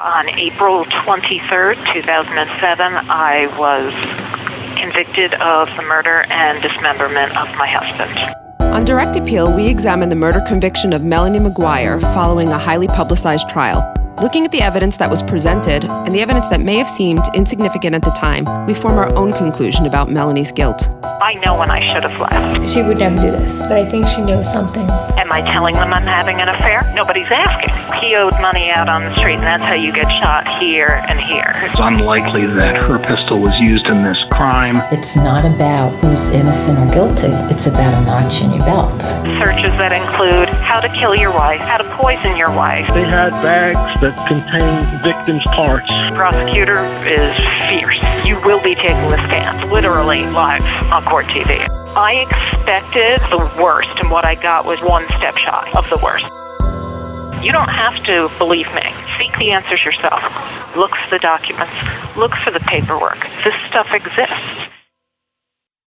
On April 23rd, 2007, I was convicted of the murder and dismemberment of my husband. On direct appeal, we examine the murder conviction of Melanie McGuire following a highly publicized trial. Looking at the evidence that was presented and the evidence that may have seemed insignificant at the time, we form our own conclusion about Melanie's guilt. I know when I should have left. She would never do this, but I think she knows something. Am I telling them I'm having an affair? Nobody's asking. He owed money out on the street, and that's how you get shot here and here. It's unlikely that her pistol was used in this crime. It's not about who's innocent or guilty, it's about a notch in your belt. Searches that include how to kill your wife, how to poison your wife. They had bags that contained victims' parts. Prosecutor is fierce. Will be taking the stand, literally live on court TV. I expected the worst, and what I got was one step shy of the worst. You don't have to believe me. Seek the answers yourself. Look for the documents. Look for the paperwork. This stuff exists.